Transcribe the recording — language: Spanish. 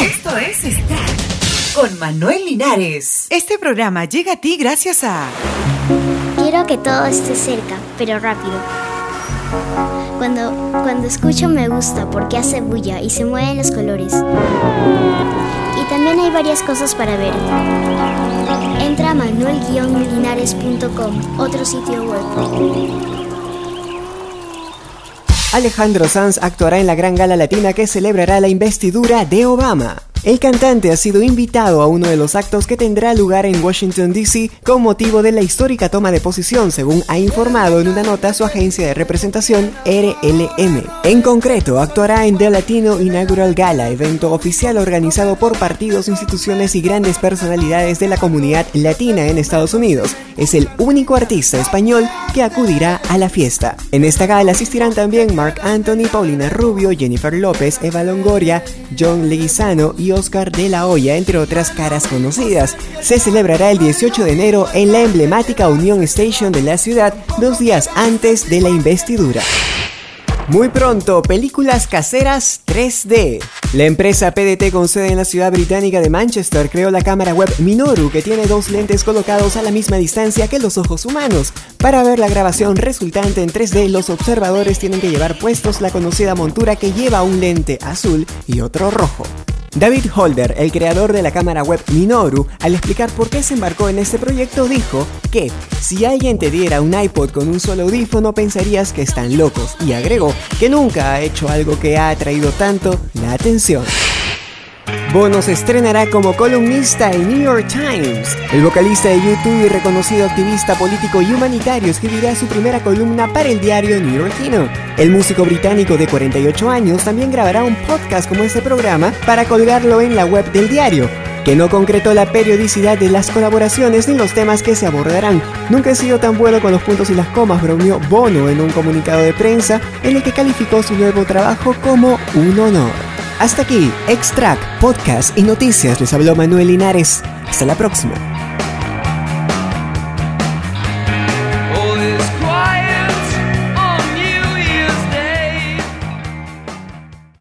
Esto es Start con Manuel Linares. Este programa llega a ti gracias a... Quiero que todo esté cerca, pero rápido. Cuando, cuando escucho me gusta porque hace bulla y se mueven los colores. Y también hay varias cosas para ver. Entra a manuel-linares.com, otro sitio web. Alejandro Sanz actuará en la gran gala latina que celebrará la investidura de Obama. El cantante ha sido invitado a uno de los actos que tendrá lugar en Washington, D.C. con motivo de la histórica toma de posición, según ha informado en una nota su agencia de representación RLM. En concreto, actuará en The Latino Inaugural Gala, evento oficial organizado por partidos, instituciones y grandes personalidades de la comunidad latina en Estados Unidos. Es el único artista español que acudirá a la fiesta. En esta gala asistirán también Mark Anthony, Paulina Rubio, Jennifer López, Eva Longoria, John Leguizano y Oscar de la Hoya, entre otras caras conocidas. Se celebrará el 18 de enero en la emblemática Union Station de la ciudad, dos días antes de la investidura. Muy pronto, películas caseras 3D. La empresa PDT con sede en la ciudad británica de Manchester creó la cámara web Minoru que tiene dos lentes colocados a la misma distancia que los ojos humanos. Para ver la grabación resultante en 3D, los observadores tienen que llevar puestos la conocida montura que lleva un lente azul y otro rojo. David Holder, el creador de la cámara web Minoru, al explicar por qué se embarcó en este proyecto, dijo que si alguien te diera un iPod con un solo audífono pensarías que están locos y agregó que nunca ha hecho algo que ha atraído tanto la atención. Bono se estrenará como columnista en New York Times. El vocalista de YouTube y reconocido activista político y humanitario escribirá su primera columna para el diario New Yorkino. El músico británico de 48 años también grabará un podcast como este programa para colgarlo en la web del diario que no concretó la periodicidad de las colaboraciones ni los temas que se abordarán. Nunca he sido tan bueno con los puntos y las comas, bromeó Bono en un comunicado de prensa en el que calificó su nuevo trabajo como un honor. Hasta aquí, Extract, Podcast y Noticias. Les habló Manuel Linares. Hasta la próxima.